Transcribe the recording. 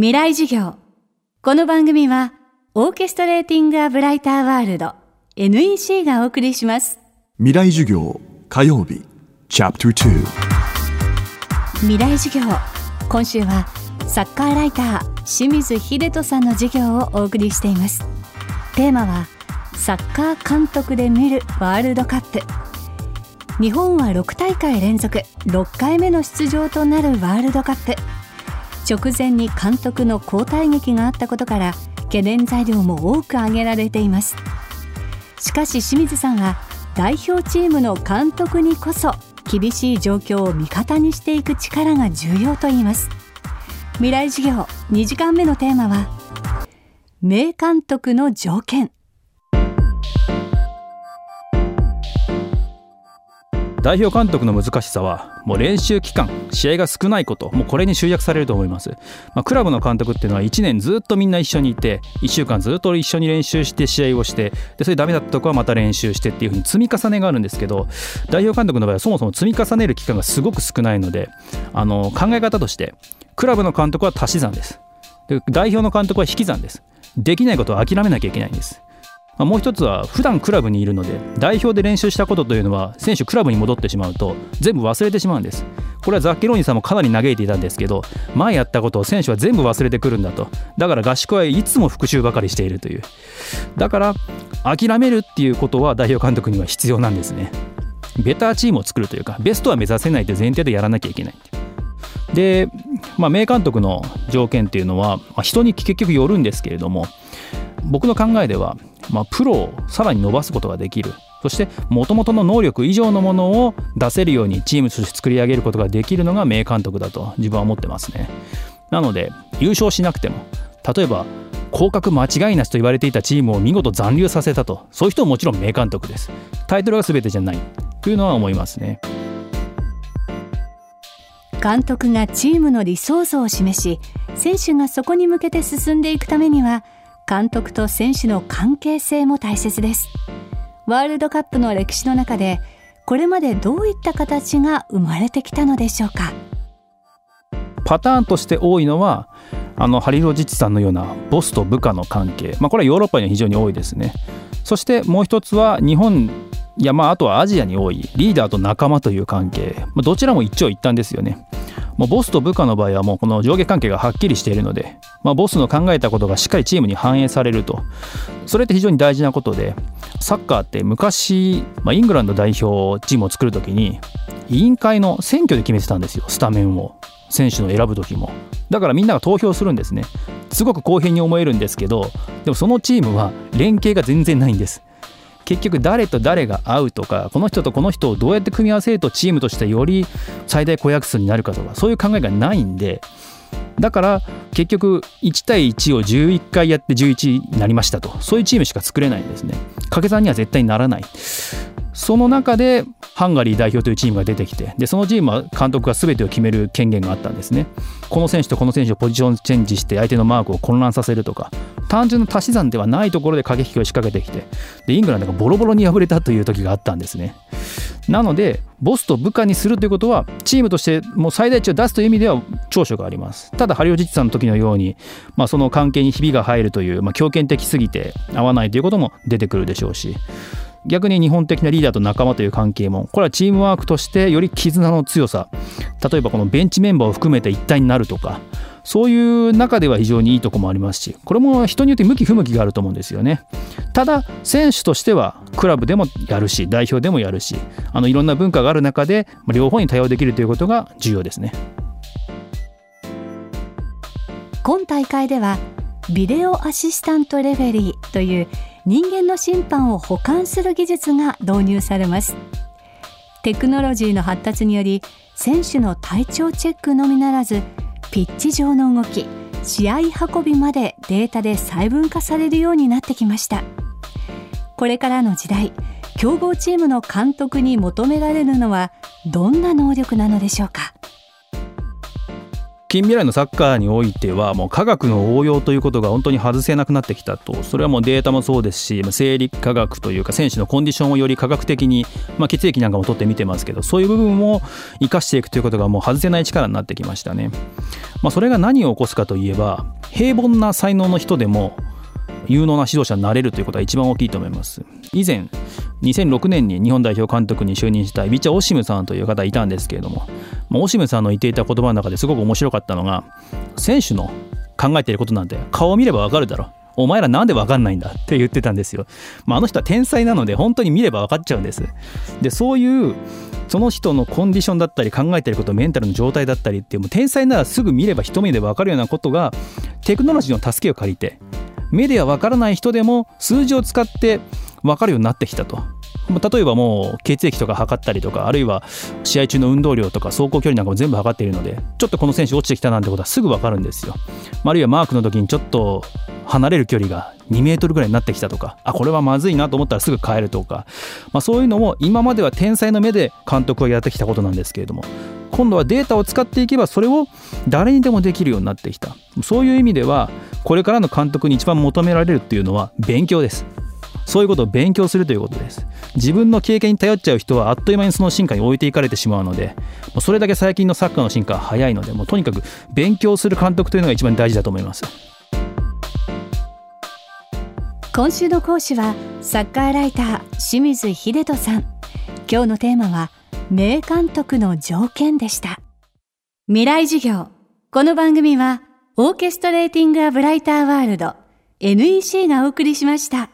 未来授業。この番組はオーケストレーティング・ア・ブライター・ワールド NEC がお送りします。未来授業火曜日チャプター未来授業。今週はサッカーライター清水秀人さんの授業をお送りしています。テーマはサッカー監督で見るワールドカップ。日本は6大会連続6回目の出場となるワールドカップ直前に監督の交代劇があったことから懸念材料も多く挙げられています。しかし清水さんは代表チームの監督にこそ厳しい状況を味方にしていく力が重要と言います。未来授業2時間目のテーマは名監督の条件。代表監督の難しさはもう練習期間試合が少ないこともうこれに集約されると思います、まあ、クラブの監督っていうのは1年ずっとみんな一緒にいて1週間ずっと一緒に練習して試合をしてでそれダメだったとこはまた練習してっていうふうに積み重ねがあるんですけど代表監督の場合はそもそも積み重ねる期間がすごく少ないのであの考え方としてクラブの監督は足し算です。で代表の監督は引き算です。できないことは諦めなきゃいけないんです。まあ、もう一つは普段クラブにいるので代表で練習したことというのは選手クラブに戻ってしまうと全部忘れてしまうんです。これはザッケローニさんもかなり嘆いていたんですけど前やったことを選手は全部忘れてくるんだと。だから合宿はいつも復習ばかりしているという。だから諦めるっていうことは代表監督には必要なんですね。ベターチームを作るというかベストは目指せないという前提でやらなきゃいけないで、まあ、名監督の条件っていうのは、まあ、人に結局よるんですけれども僕の考えでは、まあ、プロをさらに伸ばすことができる。そしてもともとの能力以上のものを出せるようにチームとして作り上げることができるのが名監督だと自分は思ってますね。なので優勝しなくても例えば降格間違いなしと言われていたチームを見事残留させたとそういう人ももちろん名監督です。タイトルが全てじゃない。というのは思いますね。監督がチームの理想像を示し選手がそこに向けて進んでいくためには監督と選手の関係性も大切です。ワールドカップの歴史の中でこれまでどういった形が生まれてきたのでしょうか。パターンとして多いのはあのハリロジッチさんのようなボスと部下の関係、まあ、これはヨーロッパには非常に多いですね。そしてもう一つは日本やまああとはアジアに多いリーダーと仲間という関係、まあ、どちらも一長一短ですよね。もうボスと部下の場合はもうこの上下関係がはっきりしているので、まあ、ボスの考えたことがしっかりチームに反映されると。それって非常に大事なことでサッカーって昔、まあ、イングランド代表チームを作る時に委員会の選挙で決めてたんですよスタメンを。選手の選ぶ時も。だからみんなが投票するんですね。すごく公平に思えるんですけどでもそのチームは連携が全然ないんです。結局誰と誰が合うとかこの人とこの人をどうやって組み合わせるとチームとしてより最大公約数になるかとかそういう考えがないんでだから結局1対1を11回やって11になりましたと。そういうチームしか作れないんですね。掛け算には絶対にならない。その中でハンガリー代表というチームが出てきてでそのチームは監督が全てを決める権限があったんですね。この選手とこの選手をポジションチェンジして相手のマークを混乱させるとか単純な足し算ではないところで駆け引きを仕掛けてきてでイングランドがボロボロに敗れたという時があったんですね。なのでボスと部下にするということはチームとしてもう最大値を出すという意味では長所があります。ただハリオジッチさんの時のように、まあ、その関係にひびが入るという、まあ、強権的すぎて合わないということも出てくるでしょうし。逆に日本的なリーダーと仲間という関係もこれはチームワークとしてより絆の強さ。例えばこのベンチメンバーを含めて一体になるとか。そういう中では非常にいいとこもありますし。これも人によって向き不向きがあると思うんですよね。ただ選手としてはクラブでもやるし代表でもやるしあのいろんな文化がある中で両方に対応できるということが重要ですね。今大会ではビデオアシスタントレフェリーという人間の審判を補完する技術が導入されます。テクノロジーの発達により選手の体調チェックのみならずピッチ上の動き試合運びまでデータで細分化されるようになってきました。これからの時代強豪チームの監督に求められるのはどんな能力なのでしょうか？近未来のサッカーにおいてはもう科学の応用ということが本当に外せなくなってきたと。それはもうデータもそうですし生理科学というか選手のコンディションをより科学的に、まあ、血液なんかも取ってみてますけどそういう部分を生かしていくということがもう外せない力になってきましたね、まあ、それが何を起こすかといえば平凡な才能の人でも有能な指導者になれるということが一番大きいと思います以前2006年に日本代表監督に就任したイビチャ・オシムさんという方いたんですけれども、まあ、オシムさんの言っていた言葉の中ですごく面白かったのが選手の考えていることなんて顔を見ればわかるだろお前らなんでわかんないんだって言ってたんですよ。まあ、あの人は天才なので本当に見れば分かっちゃうんです。で、そういうその人のコンディションだったり考えてることメンタルの状態だったりっていうもう天才ならすぐ見れば一目で分かるようなことがテクノロジーの助けを借りて目では分からない人でも数字を使って分かるようになってきたと。例えばもう血液とか測ったりとかあるいは試合中の運動量とか走行距離なんかも全部測っているのでちょっとこの選手落ちてきたなんてことはすぐ分かるんですよ。あるいはマークの時にちょっと離れる距離が2メートルぐらいになってきたとかあこれはまずいなと思ったらすぐ変えるとか、まあ、そういうのも今までは天才の目で監督はやってきたことなんですけれども今度はデータを使っていけばそれを誰にでもできるようになってきた。そういう意味ではこれからの監督に一番求められるっていうのは勉強です。そういうことを勉強するということです。自分の経験に頼っちゃう人はあっという間にその進化に置いていかれてしまうのでそれだけ最近のサッカーの進化は早いのでもうとにかく勉強する監督というのが一番大事だと思います。今週の講師はサッカーライター清水秀人さん。今日のテーマは名監督の条件でした未来事業この番組はオーケストレーティング・ア・ブライター・ワールド NEC がお送りしました。